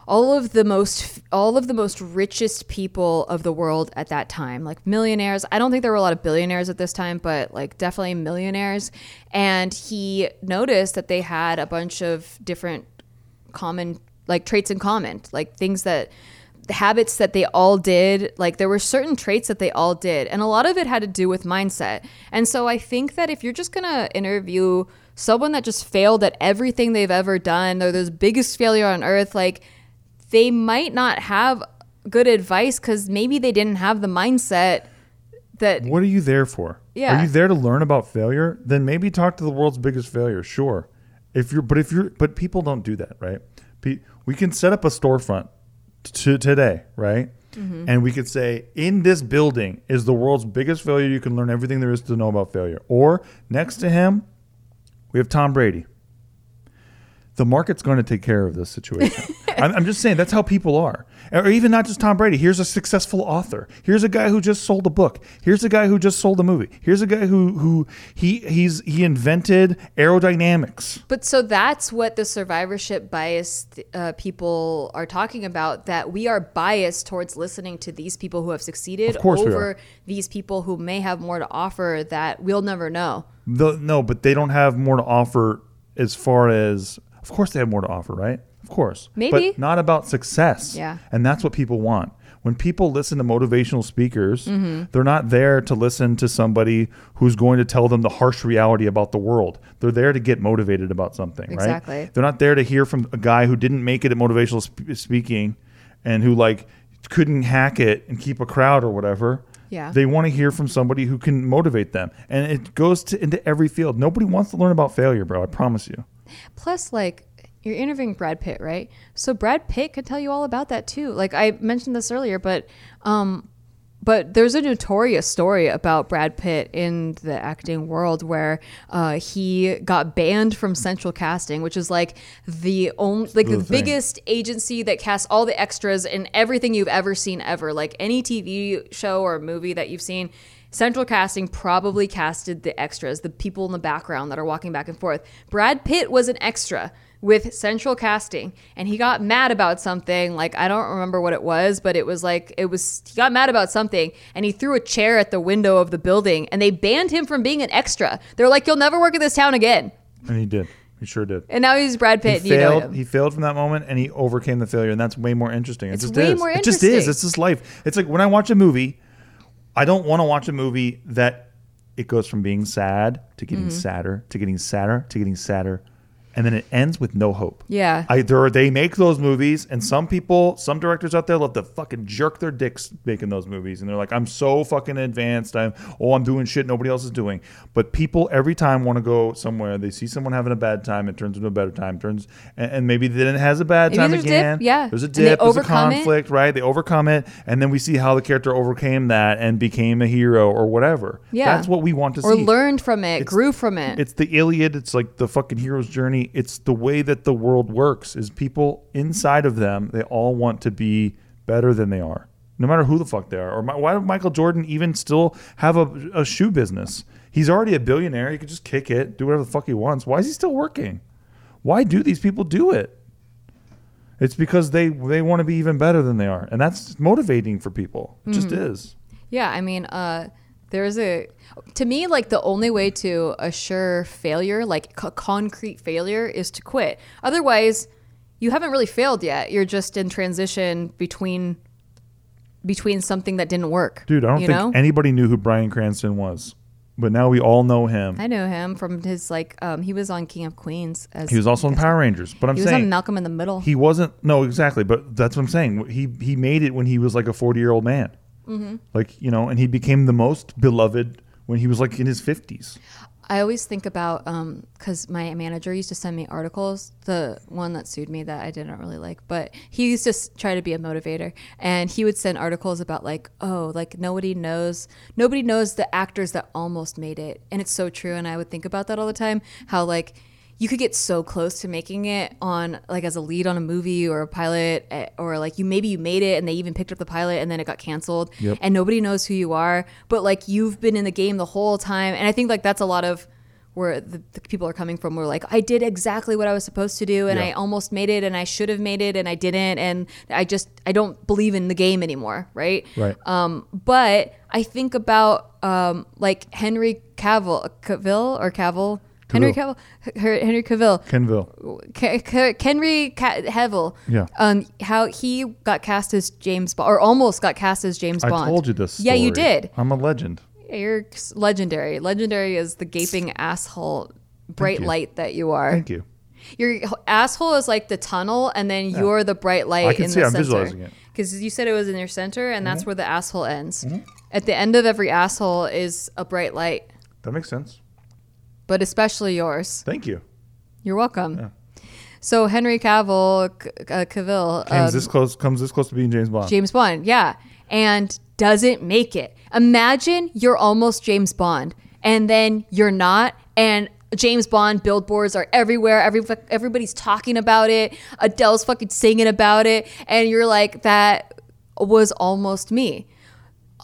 all of the most all of the most richest people of the world at that time, like millionaires. I don't think there were a lot of billionaires at this time, but like definitely millionaires. And he noticed that they had a bunch of different common like traits in common, like things that habits that they all did like there were certain traits that they all did and a lot of it had to do with mindset and so i think that if you're just going to interview someone that just failed at everything they've ever done or the biggest failure on earth like they might not have good advice because maybe they didn't have the mindset that What are you there for? Yeah. Are you there to learn about failure? Then maybe talk to the world's biggest failure. Sure. If you're, but if you're, but people don't do that, right? We can set up a storefront to today, right? Mm-hmm. And we could say, in this building is the world's biggest failure. You can learn everything there is to know about failure. Or next to him, we have Tom Brady. The market's going to take care of this situation. I'm, I'm just saying that's how people are. Or even not just Tom Brady. Here's a successful author. Here's a guy who just sold a book. Here's a guy who just sold a movie. Here's a guy who who he he's he invented aerodynamics. But so that's what the survivorship bias uh, people are talking about. That we are biased towards listening to these people who have succeeded Of course we over these people who may have more to offer that we'll never know. The, no, but they don't have more to offer as far as. Of course, they have more to offer, right? Of course, Maybe. but not about success. Yeah. and that's what people want. When people listen to motivational speakers, Mm-hmm. they're not there to listen to somebody who's going to tell them the harsh reality about the world. They're there to get motivated about something, Exactly. right? They're not there to hear from a guy who didn't make it at motivational sp- speaking and who like couldn't hack it and keep a crowd or whatever. Yeah. They want to hear from somebody who can motivate them. And it goes to, into every field. Nobody wants to learn about failure, bro. I promise you. Plus, like you're interviewing Brad Pitt, right? So Brad Pitt could tell you all about that too. Like I mentioned this earlier, but um, but there's a notorious story about Brad Pitt in the acting world where uh, he got banned from Central Casting, which is like the only like the, The thing. biggest agency that casts all the extras in everything you've ever seen ever. Like any TV show or movie that you've seen. Central Casting probably casted the extras, the people in the background that are walking back and forth. Brad Pitt was an extra with Central Casting, and he got mad about something. Like, I don't remember what it was, but it was like, it was, he got mad about something, and he threw a chair at the window of the building, and they banned him from being an extra. They're like, you'll never work in this town again. And he did. He sure did. And now he's Brad He Pitt. know failed. He failed from that moment, and he overcame the failure, and that's way more interesting. It It's just way is. more It just is. It's just life. It's like when I watch a movie, I don't want to watch a movie that it goes from being sad to Mm-hmm. getting sadder to getting sadder to getting sadder, and then it ends with no hope. Yeah. I there, they make those movies, and some people, some directors out there love to fucking jerk their dicks making those movies, and they're like, "I'm so fucking advanced. I'm oh, I'm doing shit nobody else is doing." But people every time want to go somewhere. They see someone having a bad time, it turns into a better time. Turns and, and maybe then it has a bad Maybe time there's a dip, again. yeah. there's a dip. There's a overcome it. conflict, right? They overcome it, and then we see how the character overcame that and became a hero or whatever. Yeah. that's what we want to or see. Or learned from it, It's- grew from it. It's the Iliad. It's like the fucking hero's journey. It's the way that the world works. Is people inside of them? They all want to be better than they are, no matter who the fuck they are. Or my, why would Michael Jordan even still have a, a shoe business? He's already a billionaire. He could just kick it, do whatever the fuck he wants. Why is he still working? Why do these people do it? It's because they they want to be even better than they are, and that's motivating for people. It just Mm-hmm. is. Yeah, I mean, uh, there's a to me like the only way to assure failure, like c- concrete failure, is to quit. Otherwise, you haven't really failed yet. You're just in transition between between something that didn't work. Dude, I don't think know? anybody knew who Bryan Cranston was, but now we all know him. I know him from his like um, he was on King of Queens as He was also in Power Rangers, but I'm he was on Malcolm in the Middle. he wasn't. No, exactly. But that's what I'm saying. He he made it when he was like a 40 year old man. Mm-hmm. Like you know, and he became the most beloved when he was like in his 50s. I always think about um because my manager used to send me articles. The one that sued me that I didn't really like, but he used to s- try to be a motivator, and he would send articles about like, oh, like nobody knows, nobody knows the actors that almost made it, and it's so true. And I would think about that all the time. How like you could get so close to making it on like as a lead on a movie or a pilot, eh, or like you maybe you made it and they even picked up the pilot and then it got canceled, Yep. and nobody knows who you are, but like you've been in the game the whole time. And I think like that's a lot of where the, the people are coming from. Where like I did exactly what I was supposed to do, and Yeah. I almost made it, and I should have made it, and I didn't, and I just I don't believe in the game anymore, right? Right. Um, but I think about um, like Henry Cavill, Cavill or Cavill. Henry Cavill. Henry Cavill, Kenville. Henry Ca- Cavill. Yeah. Um, how he got cast as James Bond, or almost got cast as James Bond. I told you this. Yeah, you did. I'm a legend. You're legendary. Legendary is the gaping asshole, bright light that you are. Thank you. Your asshole is like the tunnel, and then you're the bright light I can in see, the I'm center. visualizing it. Mm-hmm. Because you said it was in your center, and that's where the asshole ends. At the end of every asshole is a bright light, That makes sense. But especially yours. Thank you. You're welcome. So Henry Cavill, C- uh, Cavill, Comes um, this close. Comes this close to being James Bond. James Bond, yeah, and doesn't make it. Imagine you're almost James Bond, and then you're not, and James Bond billboards are everywhere. Every everybody's talking about it. Adele's fucking singing about it, and you're like, that was almost me.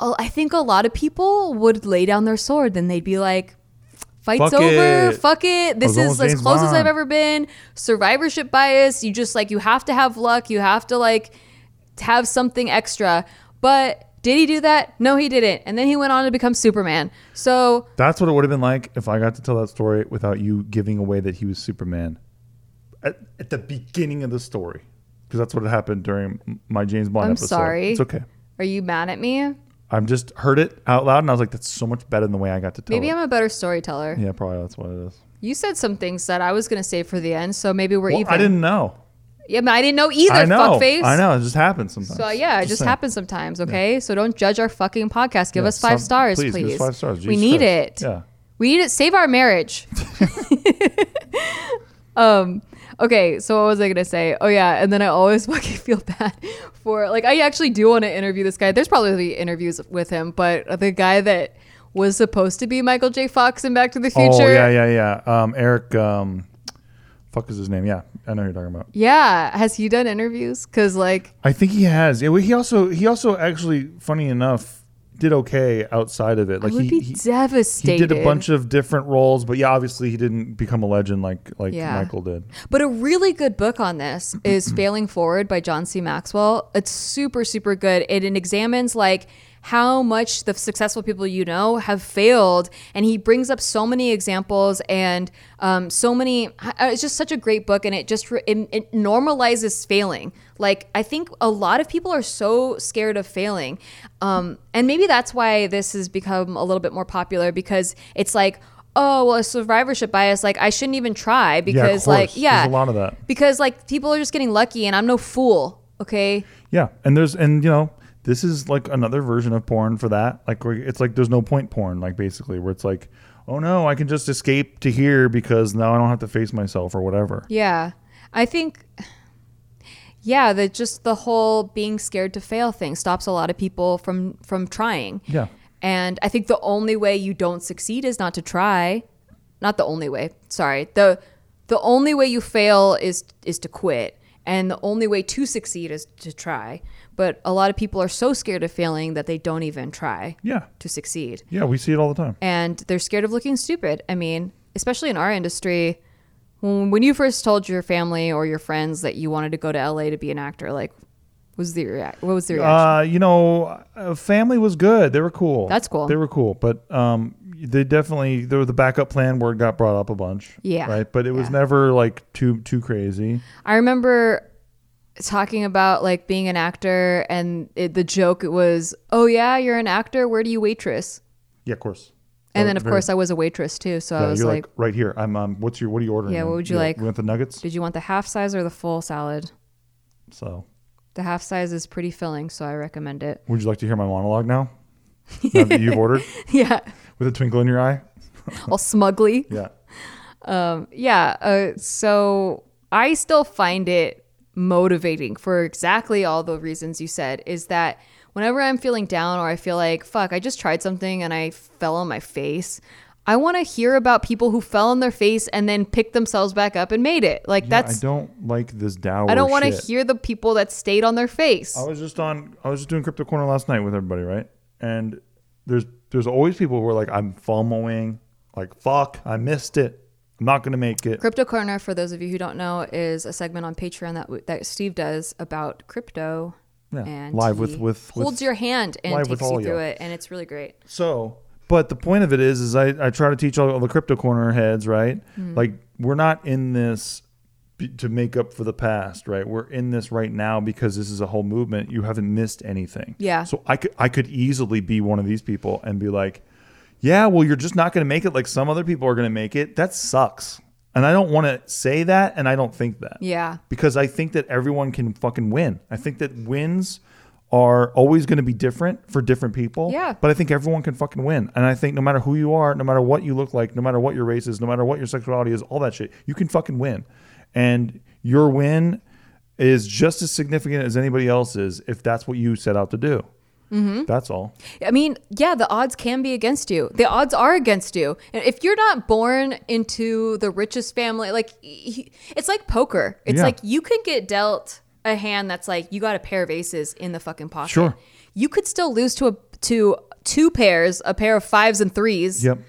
I think a lot of people would lay down their sword, then they'd be like, "Fight's Fuck over, it. fuck it. This is as James close as I've ever been." Survivorship bias. You just like you have to have luck. You have to like have something extra. But did he do that? No, he didn't. And then he went on to become Superman. So That's what it would have been like if I got to tell that story without you giving away that he was Superman at, at the beginning of the story. Because that's what happened during my James Bond I'm episode. sorry. It's okay. are you mad at me? I'm just heard it out loud and I was like, that's so much better than the way I got to tell Maybe it. I'm a better storyteller. yeah, probably that's what it is. You said some things that I was going to say for the end, so maybe we're Well, even. I didn't know. Yeah, but I didn't know either. I know. Fuckface. I know. It just happens sometimes. So yeah, it just saying. happens sometimes. Okay, so don't judge our fucking podcast. Give Yeah, us five some- stars, please, please. give us five stars. We Jesus need Christ. it. Yeah. We need it. Save our marriage. um. Okay, so what was I gonna say? Oh yeah, and then I always fucking feel bad for like I actually do want to interview this guy. There's probably interviews with him, but the guy that was supposed to be Michael J. Fox in Back to the Future. Oh, yeah, yeah, yeah. Um, Eric, um, fuck is his name? Yeah, I know who you're talking about. Yeah, has he done interviews? Cause like I think he has. Yeah, well, he also he also actually, funny enough, did okay outside of it. Like I would he, be he he did a bunch of different roles, but yeah, obviously he didn't become a legend like like Yeah. Michael did. But a really good book on this is Failing Forward by John C. Maxwell. It's super, super good. It, it examines like how much the successful people you know have failed. And he brings up so many examples and um, so many. uh, It's just such a great book, and it just it, it normalizes failing. Like I think a lot of people are so scared of failing, um, and maybe that's why this has become a little bit more popular because it's like. Oh well, a survivorship bias. Like I shouldn't even try because, like, yeah, There's a lot of that. because like people are just getting lucky, and I'm no fool. Okay, Yeah, and there's and you know this is like another version of porn for that. Like it's like there's no point porn, like basically where it's like, oh no, I can just escape to here because now I don't have to face myself or whatever. Yeah. I think yeah, that just the whole being scared to fail thing stops a lot of people from from trying. Yeah. And I think the only way you don't succeed is not to try. Not the only way. Sorry. The the only way you fail is is to quit. And the only way to succeed is to try. But a lot of people are so scared of failing that they don't even try Yeah, to succeed yeah, we see it all the time. and they're scared of looking stupid. I mean, especially in our industry, when, you first told your family or your friends that you wanted to go to LA to be an actor, like, was the react? What was the reaction? Uh, you know, uh, family was good. They were cool. That's cool. They were cool, but um, they definitely there was the backup plan where it got brought up a bunch. Yeah. right. But it was Yeah. never like too too crazy. I remember talking about like being an actor, and it, the joke it was, "Oh yeah, you're an actor. Where do you waitress?" Yeah, of course. And then of very- course I was a waitress too, so yeah, I was you're like, like, right here. I'm um. What's your what are you ordering? Yeah, what would you like? You want the nuggets? "Did you want the half size or the full salad?" So, The half size is pretty filling, so I recommend it. would you like to hear my monologue now? now that you've ordered yeah, with a twinkle in your eye. all smugly. Yeah. um, yeah uh, so i still find it motivating for exactly all the reasons you said is that whenever i'm feeling down or i feel like fuck i just tried something and i fell on my face i want to hear about people who fell on their face and then picked themselves back up and made it like Yeah, that's I don't like this dour. i don't want to hear the people that stayed on their face I was just on. I was just doing crypto corner last night with everybody, right? And there's there's always people who are like, I'm FOMOing, like fuck, I missed it. I'm not gonna make it. Crypto Corner, for those of you who don't know, is a segment on Patreon that w- that Steve does about crypto. Yeah, And live with- with- holds with- your hand and takes you through it, and it's really great. So, but the point of it is, is I, I try to teach all, all the crypto corner heads, right? Mm-hmm. Like we're not in this to make up for the past, right? We're in this right now because this is a whole movement. You haven't missed anything. Yeah. So I could I could easily be one of these people and be like, yeah, well, you're just not going to make it like some other people are going to make it. That sucks. And I don't want to say that, and I don't think that Yeah. because I think that everyone can fucking win. I think that wins are always going to be different for different people. Yeah. But I think everyone can fucking win. And I think no matter who you are, no matter what you look like, no matter what your race is, no matter what your sexuality is, all that shit, you can fucking win. And your win is just as significant as anybody else's if that's what you set out to do. Mm-hmm. That's all. I mean, yeah, the odds can be against you. The odds are against you. And if you're not born into the richest family, like it's like poker. It's Yeah. like you could get dealt a hand that's like you got a pair of aces in the fucking pocket. Sure. You could still lose to a to two pairs, a pair of fives and threes. Yep.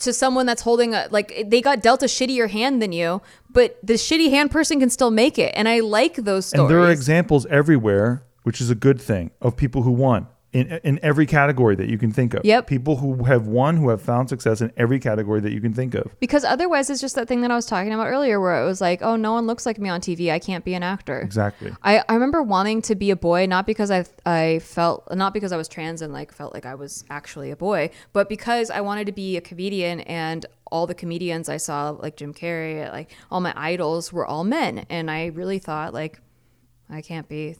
To someone that's holding a like they got dealt a shittier hand than you, but the shitty hand person can still make it. And I like those stories. And there are examples everywhere, which is a good thing, of people who won in in every category that you can think of. Yep. People who have won, who have found success in every category that you can think of. Because otherwise, it's just that thing that I was talking about earlier, where it was like, oh, no one looks like me on TV. I can't be an actor. Exactly. I, I remember wanting to be a boy, not because I I felt not because I was trans and like felt like I was actually a boy, but because I wanted to be a comedian and all the comedians I saw, like Jim Carrey, like all my idols were all men, and I really thought like I can't be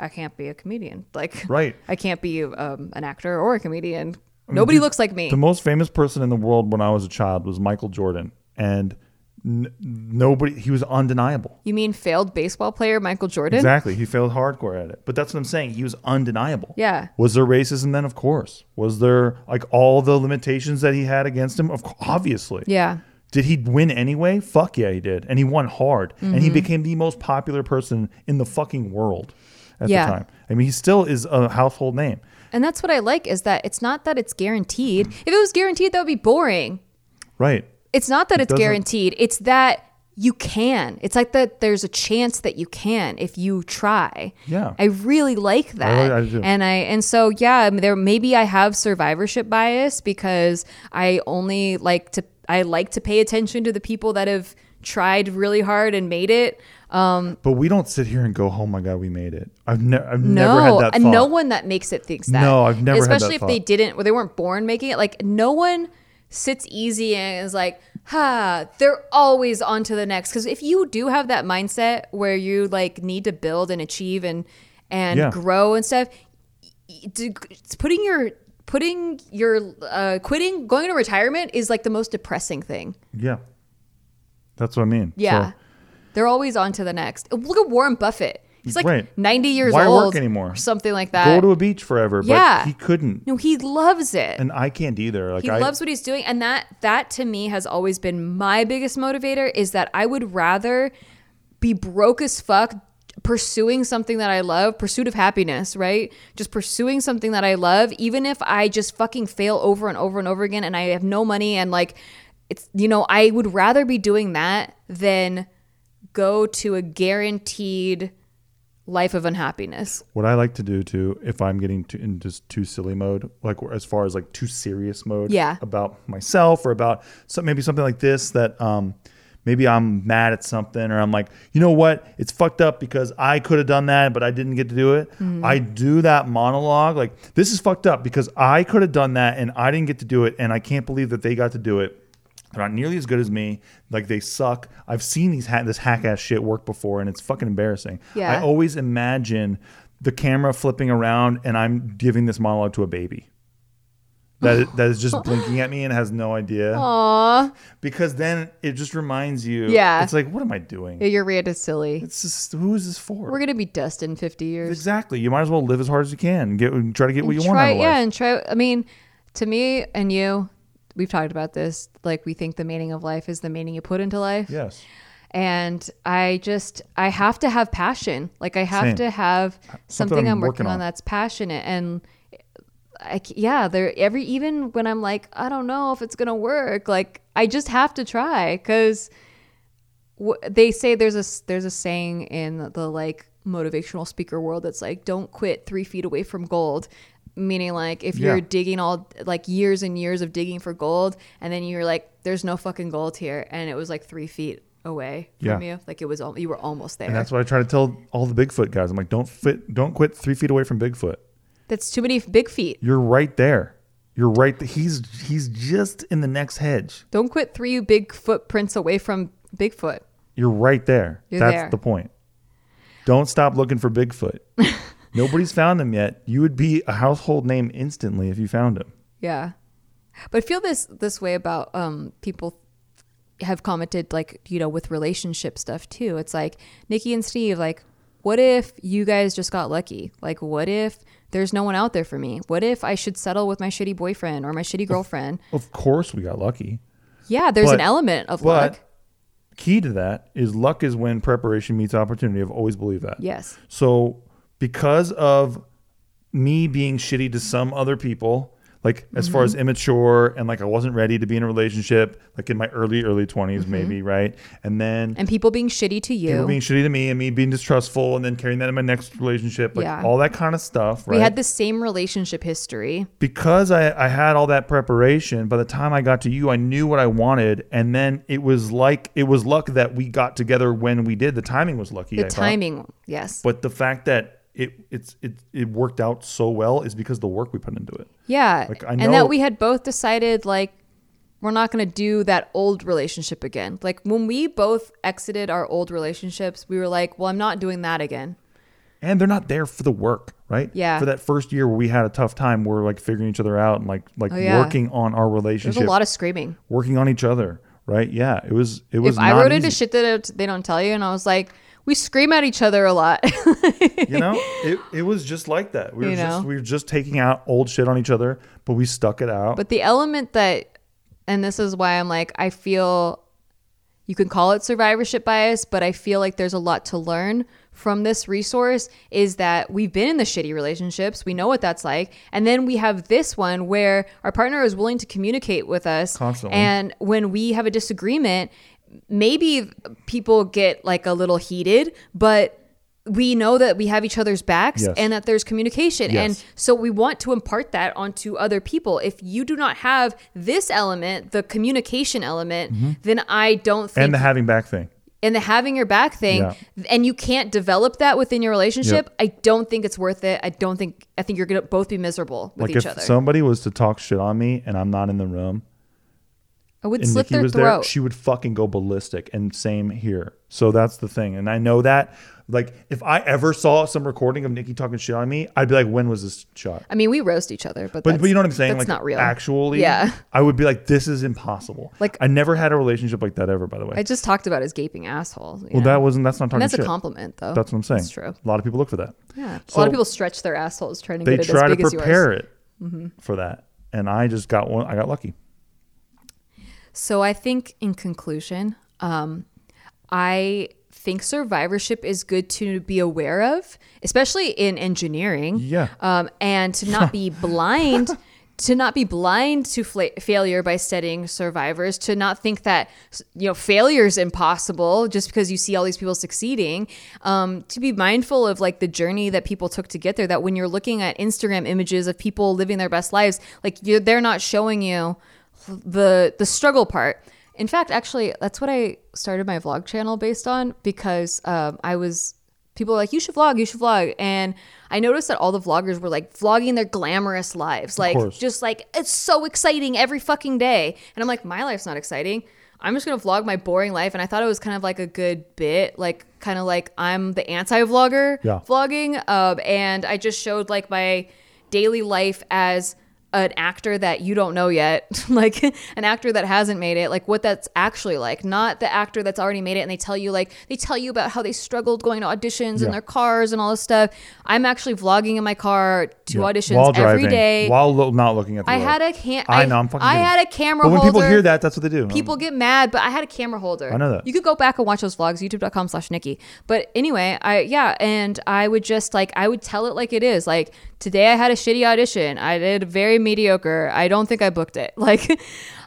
I can't be a comedian. Like Right. I can't be um, an actor or a comedian. Nobody dude, looks like me. The most famous person in the world when I was a child was Michael Jordan, and n- nobody he was undeniable. you mean failed baseball player Michael Jordan? Exactly. He failed hardcore at it. But that's what I'm saying. He was undeniable. Yeah. Was there racism then? Of course. Was there like all the limitations that he had against him? Of course, obviously. Yeah. Did he win anyway? Fuck yeah, he did. And he won hard. And Mm-hmm. he became the most popular person in the fucking world at Yeah. the time. I mean, he still is a household name. And that's what I like is that it's not that it's guaranteed. If it was guaranteed, that would be boring. Right. It's not that it's doesn't- guaranteed. It's that you can. It's like that there's a chance that you can if you try. Yeah. I really like that. I do. And I and so yeah, um, there maybe I have survivorship bias because I only like to I like to pay attention to the people that have tried really hard and made it. Um, But we don't sit here and go, "Oh my god, we made it." I've, ne- I've no, never had that. and thought. no one that makes it thinks that. No, I've never had that Especially if they didn't, or they weren't born making it. Like no one sits easy and is like, "Ha!" They're always on to the next. Because if you do have that mindset where you like need to build and achieve and and Yeah. grow and stuff, it's putting your putting your uh, quitting going to retirement is like the most depressing thing. Yeah, that's what I mean. Yeah. So, They're always on to the next. Look at Warren Buffett. He's like Right. 90 years old. Why work anymore? or something like that. go to a beach forever. Yeah. but he couldn't, no, he loves it. and I can't either. Like he I, loves what he's doing and that that to me has always been my biggest motivator is that I would rather be broke as fuck pursuing something that I love, pursuit of happiness, right? Just pursuing something that I love even if I just fucking fail over and over and over again and I have no money and like it's you know, I would rather be doing that than go to a guaranteed life of unhappiness. What I like to do too, if I'm getting to, in just too silly mode, like as far as like too serious mode, Yeah. about myself or about some, maybe something like this that um maybe I'm mad at something or I'm like, you know what, it's fucked up because I could have done that, but I didn't get to do it. I do that monologue like this is fucked up because I could have done that and I didn't get to do it, and I can't believe that they got to do it. They're not nearly as good as me. Like they suck. I've seen these ha- this hack ass shit work before, and it's fucking embarrassing. Yeah. I always imagine the camera flipping around, and I'm giving this monologue to a baby. That is, that is just blinking at me and has no idea. Aw. Because then it just reminds you. Yeah. It's like, what am I doing? Your rant is silly. It's just who is this for? We're gonna be dust in fifty years. exactly. You might as well live as hard as you can. Get try to get what you want try, out of life. yeah, and try. I mean, to me and you, we've talked about this. Like, we think the meaning of life is the meaning you put into life. Yes. And I just, I have to have passion. Like, I have Same. to have something, I'm I'm, working working on. on. that's passionate. And I, yeah, there every even when I'm like, I don't know if it's gonna work. Like, I just have to try because wh- they say there's a there's a saying in the like motivational speaker world that's like don't quit three feet away from gold meaning like if you're Yeah. digging all like years and years of digging for gold and then you're like there's no fucking gold here and it was like three feet away from Yeah. you like it was al- you were almost there And that's what I try to tell all the Bigfoot guys. I'm like, don't fit, don't quit three feet away from Bigfoot. that's too many big feet You're right there. You're right. th- He's he's just in the next hedge. don't quit three big footprints away from bigfoot You're right there. You're That's there. the point. Don't stop looking for Bigfoot. Nobody's found him yet. You would be a household name instantly if you found him. Yeah. But I feel this this way about um people have commented like, you know, with relationship stuff too. It's like Nikki and Steve like what if you guys just got lucky? Like what if there's no one out there for me? What if I should settle with my shitty boyfriend or my shitty girlfriend? Of course, we got lucky. Yeah, there's But- an element of luck. key to that is luck is when preparation meets opportunity. I've always believed that. Yes. So because of me being shitty to some other people, like as far Mm-hmm. as immature and like I wasn't ready to be in a relationship, like in my early early 20s maybe, right? And then Mm-hmm. And people being shitty to you. people being shitty to me and me being distrustful and then carrying that in my next relationship, like Yeah. all that kind of stuff, right? we had the same relationship history. because I, I had all that preparation, by the time I got to you, I knew what I wanted. And then it was like, it was luck that we got together when we did. The timing was lucky. The I thought. timing, yes. But the fact that it, it's, it, it worked out so well is because the work we put into it. Yeah. Like, I and that we had both decided like we're not going to do that old relationship again. Like when we both exited our old relationships, we were like, well, I'm not doing that again. And they're not there for the work, right? Yeah. For that first year where we had a tough time, we're like figuring each other out and like, like Oh, yeah. working on our relationship. There's a lot of screaming. working on each other, right? Yeah. It was, it was If I wrote into shit that they don't tell you, and I was like, we scream at each other a lot. you know it, it was just like that we were You just we were just taking out old shit on each other but we stuck it out but the element that, and this is why I'm like, I feel you can call it survivorship bias, but I feel like there's a lot to learn from this resource is that we've been in the shitty relationships. We know what that's like. And then we have this one where our partner is willing to communicate with us. Constantly. And when we have a disagreement, maybe people get like a little heated, but we know that we have each other's backs Yes. and that there's communication. Yes. And so we want to impart that onto other people. If you do not have this element, the communication element, then I don't think Mm-hmm. and the having back thing. and the having your back thing Yeah. and you can't develop that within your relationship, Yep. I don't think it's worth it. I don't think I think you're gonna both be miserable with Like each if other. somebody was to talk shit on me and I'm not in the room I would and slit Nikki their was throat. there, she would fucking go ballistic. And same here. So that's the thing. And I know that. Like if I ever saw some recording of Nikki talking shit on me, I'd be like, when was this shot? I mean, we roast each other, but But, but you know what I'm saying? That's like not real. Actually, Yeah. I would be like, this is impossible. Like- I never had a relationship like that ever. By the way, I just talked about his gaping asshole. well, know? that wasn't. That's not talking and that's shit. a compliment, though. That's what I'm saying. That's true. A lot of people look for that. Yeah, a lot of people stretch their assholes trying to They get it try as to as prepare yours. it mm-hmm. for that, and I just got one. I got lucky. So I think, in conclusion, um, I think survivorship is good to be aware of, especially in engineering. Yeah. Um, and to not be blind. To not be blind to fla- failure by studying survivors, to not think that you know failure is impossible just because you see all these people succeeding. Um, to be mindful of like the journey that people took to get there. That when you're looking at Instagram images of people living their best lives, like you're, they're not showing you the the struggle part. In fact, actually, that's what I started my vlog channel based on because um, I was people were like, "You should vlog, you should vlog," and I noticed that all the vloggers were like vlogging their glamorous lives, like just like it's so exciting every fucking day, and I'm like, my life's not exciting. I'm just gonna vlog my boring life, and I thought it was kind of like a good bit, like kind of like I'm the anti-vlogger Yeah. vlogging, um, and I just showed like my daily life as an actor that you don't know yet, like an actor that hasn't made it, like what that's actually like, not the actor that's already made it and they tell you like they tell you about how they struggled going to auditions Yeah. in their cars and all this stuff. I'm actually vlogging in my car to Yeah. auditions while driving, day. while lo- not looking at the I road. had a cam. I know. I'm fucking. I kidding. had a camera But when holder. people hear that, that's what they do. People get mad, but I had a camera holder. I know that. You could go back and watch those vlogs, youtube.com slash Nikki. But anyway, I yeah, and I would just like I would tell it like it is. Like today I had a shitty audition. I did very mediocre. I don't think I booked it. Like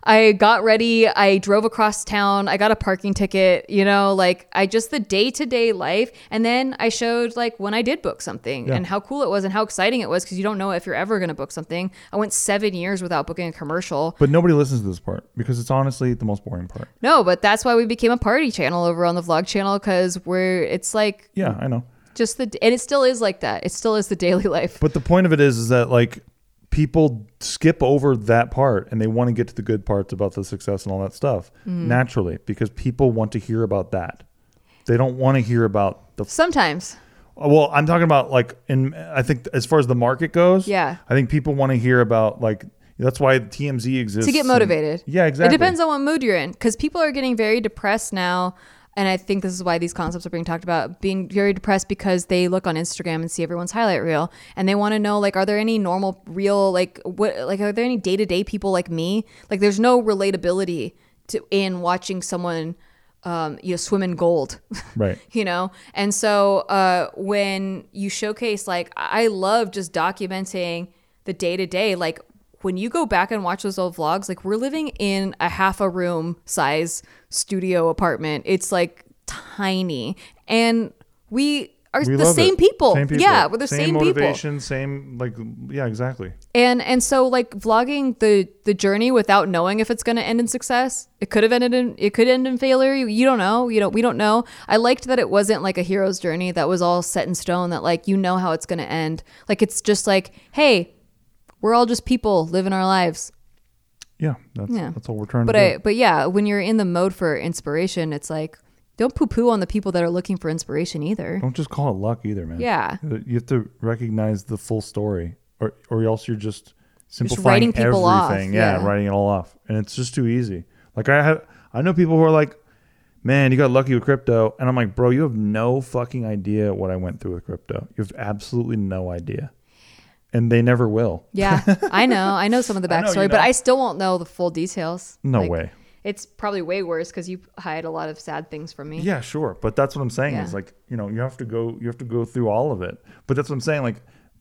I got ready, I drove across town, I got a parking ticket, you know, like I just the day-to-day life. And then I showed like when I did book something Yeah. and how cool it was and how exciting it was because you don't know if you're ever gonna book something. I went seven years without booking a commercial. But nobody listens to this part because it's honestly the most boring part. No, but that's why we became a party channel over on the vlog channel because we're it's like Yeah, I know. Just the and it still is like that. It still is the daily life. But the point of it is, is that like people skip over that part and they want to get to the good parts about the success and all that stuff Mm-hmm. naturally because people want to hear about that. They don't want to hear about the. Sometimes. Well, I'm talking about like in. I think as far as the market goes, Yeah. I think people want to hear about like. That's why TMZ exists To get and- motivated. yeah, exactly. It depends on what mood you're in because people are getting very depressed now. And I think this is why these concepts are being talked about, being very depressed because they look on Instagram and see everyone's highlight reel, and they want to know like, are there any normal, real, like, what, like, are there any day to day people like me? Like, there's no relatability to in watching someone, um, you know, swim in gold. Right. you know and so uh, when you showcase like i love just documenting the day to day like when you go back and watch those old vlogs like we're living in a half a room size studio apartment. It's like tiny. And we are We the same people. Same people. yeah we're the same, people. motivation, same like yeah, exactly. and and so like vlogging the the journey without knowing if it's going to end in success it could have ended in it could end in failure. You, you don't know. You know we don't know. I liked that it wasn't like a hero's journey that was all set in stone that like you know how it's going to end. Like it's just like hey we're all just people living our lives Yeah, that's Yeah. that's all we're trying but to do. i but yeah when you're in the mode for inspiration it's like don't poo-poo on the people that are looking for inspiration either Don't just call it luck either, man. Yeah. Uh, you have to recognize the full story, or or else you're just simplifying writing people off, everything. Yeah, yeah. writing it all off, and it's just too easy. Like I have, I know people who are like, "Man, you got lucky with crypto," and I'm like, "Bro, you have no fucking idea what I went through with crypto. You have absolutely no idea." And they never will. yeah i know i know some of the I know, backstory you but i still won't know the full details No Like, way. It's probably way worse because you hide a lot of sad things from me. Yeah, sure. But that's what I'm saying Yeah. is like, you know, you have to go you have to go through all of it. But that's what I'm saying like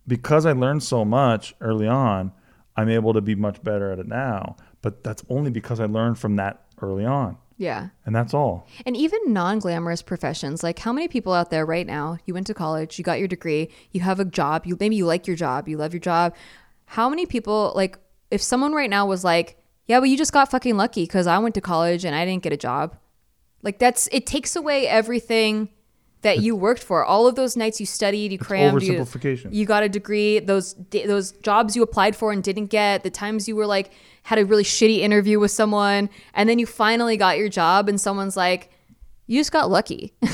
because I learned so much early on, I'm able to be much better at it now. But that's only because I learned from that early on. Yeah. And that's all. And even non glamorous professions, like how many people out there right now, you went to college, you got your degree, you have a job, you maybe you like your job, you love your job. How many people, like, if someone right now was like, yeah, but you just got fucking lucky because I went to college and I didn't get a job. Like, that's, it takes away everything that you worked for. All of those nights you studied, you crammed, you, you got a degree, those those jobs you applied for and didn't get, the times you were like had a really shitty interview with someone, and then you finally got your job, and someone's like, "You just got lucky."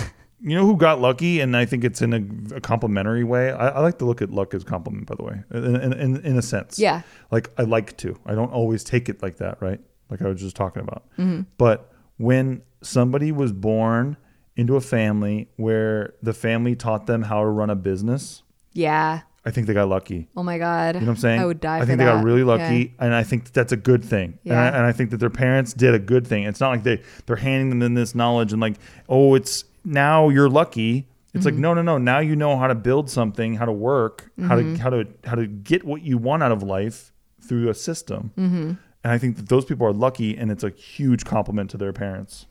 You know who got lucky, and I think it's in a, a complimentary way. I, I like to look at luck as compliment, by the way, in, in, in, a sense. Yeah. Like I like to. I don't always take it like that, right? Like I was just talking about. Mm-hmm. But when somebody was born into a family where the family taught them how to run a business, yeah. I think they got lucky. Oh my god. You know what I'm saying? I would die. I think they that. got really lucky, Yeah. and I think that that's a good thing. And, I, Yeah. and I think that their parents did a good thing. It's not like they they're handing them in this knowledge and like, oh, it's now you're lucky. It's Mm-hmm. like no, no, no. Now you know how to build something, how to work, how Mm-hmm. to how to how to get what you want out of life through a system. Mm-hmm. And I think that those people are lucky, and it's a huge compliment to their parents.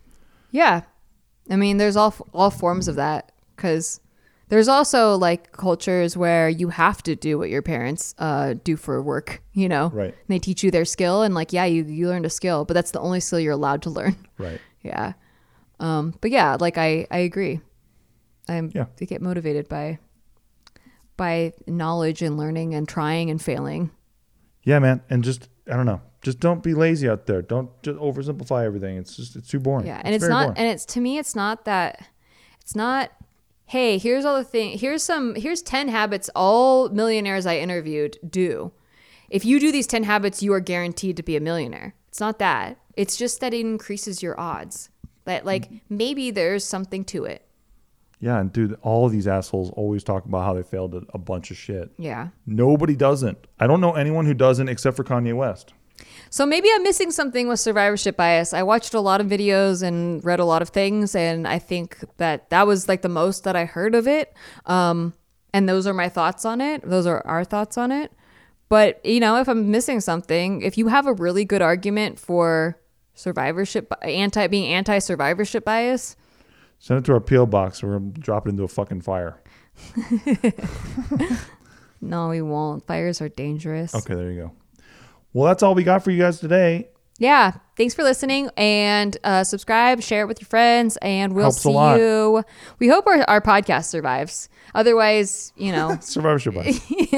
Yeah. I mean, there's all all forms of that because there's also like cultures where you have to do what your parents uh, do for work. You know, Right. And they teach you their skill, and like, yeah, you you learned a skill, but that's the only skill you're allowed to learn. Right. Yeah. Um, but yeah, like I I agree. I'm Yeah. I get motivated by by knowledge and learning and trying and failing. Yeah, man. And just I don't know. Just don't be lazy out there. Don't just oversimplify everything. It's just it's too boring. Yeah, and it's, very not, boring. and it's to me, it's not that, it's not. Hey, here's all the thing. Here's some. Here's ten habits all millionaires I interviewed do. If you do these ten habits, you are guaranteed to be a millionaire. It's not that. It's just that it increases your odds. That like maybe there's something to it. Yeah, and dude, all these assholes always talk about how they failed at a bunch of shit. Yeah. Nobody doesn't. I don't know anyone who doesn't except for Kanye West. So maybe I'm missing something with survivorship bias. I watched a lot of videos and read a lot of things, and I think that that was like the most that I heard of it. Um, and those are my thoughts on it. Those are our thoughts on it. But you know, if I'm missing something, if you have a really good argument for survivorship, anti being anti survivorship bias, Send it to our PO box, or we'll drop it into a fucking fire. no, we won't. Fires are dangerous. Okay, there you go. Well, that's all we got for you guys today. yeah thanks for listening and uh, subscribe share it with your friends and we'll Helps see you we hope our, our podcast survives otherwise you know Survivorship bias.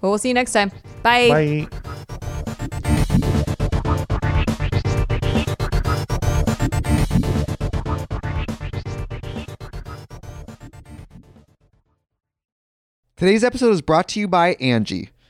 well we'll see you next time bye. Bye. Today's episode is brought to you by Angi.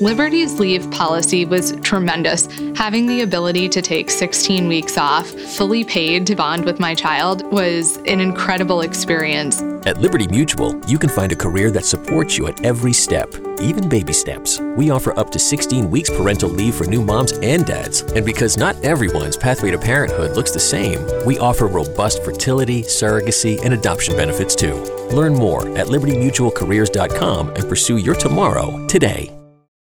Liberty's leave policy was tremendous. Having the ability to take 16 weeks off, fully paid to bond with my child, was an incredible experience. At Liberty Mutual, you can find a career that supports you at every step, even baby steps. We offer up to 16 weeks parental leave for new moms and dads. And because not everyone's pathway to parenthood looks the same, we offer robust fertility, surrogacy, and adoption benefits too. Learn more at libertymutualcareers.com and pursue your tomorrow today.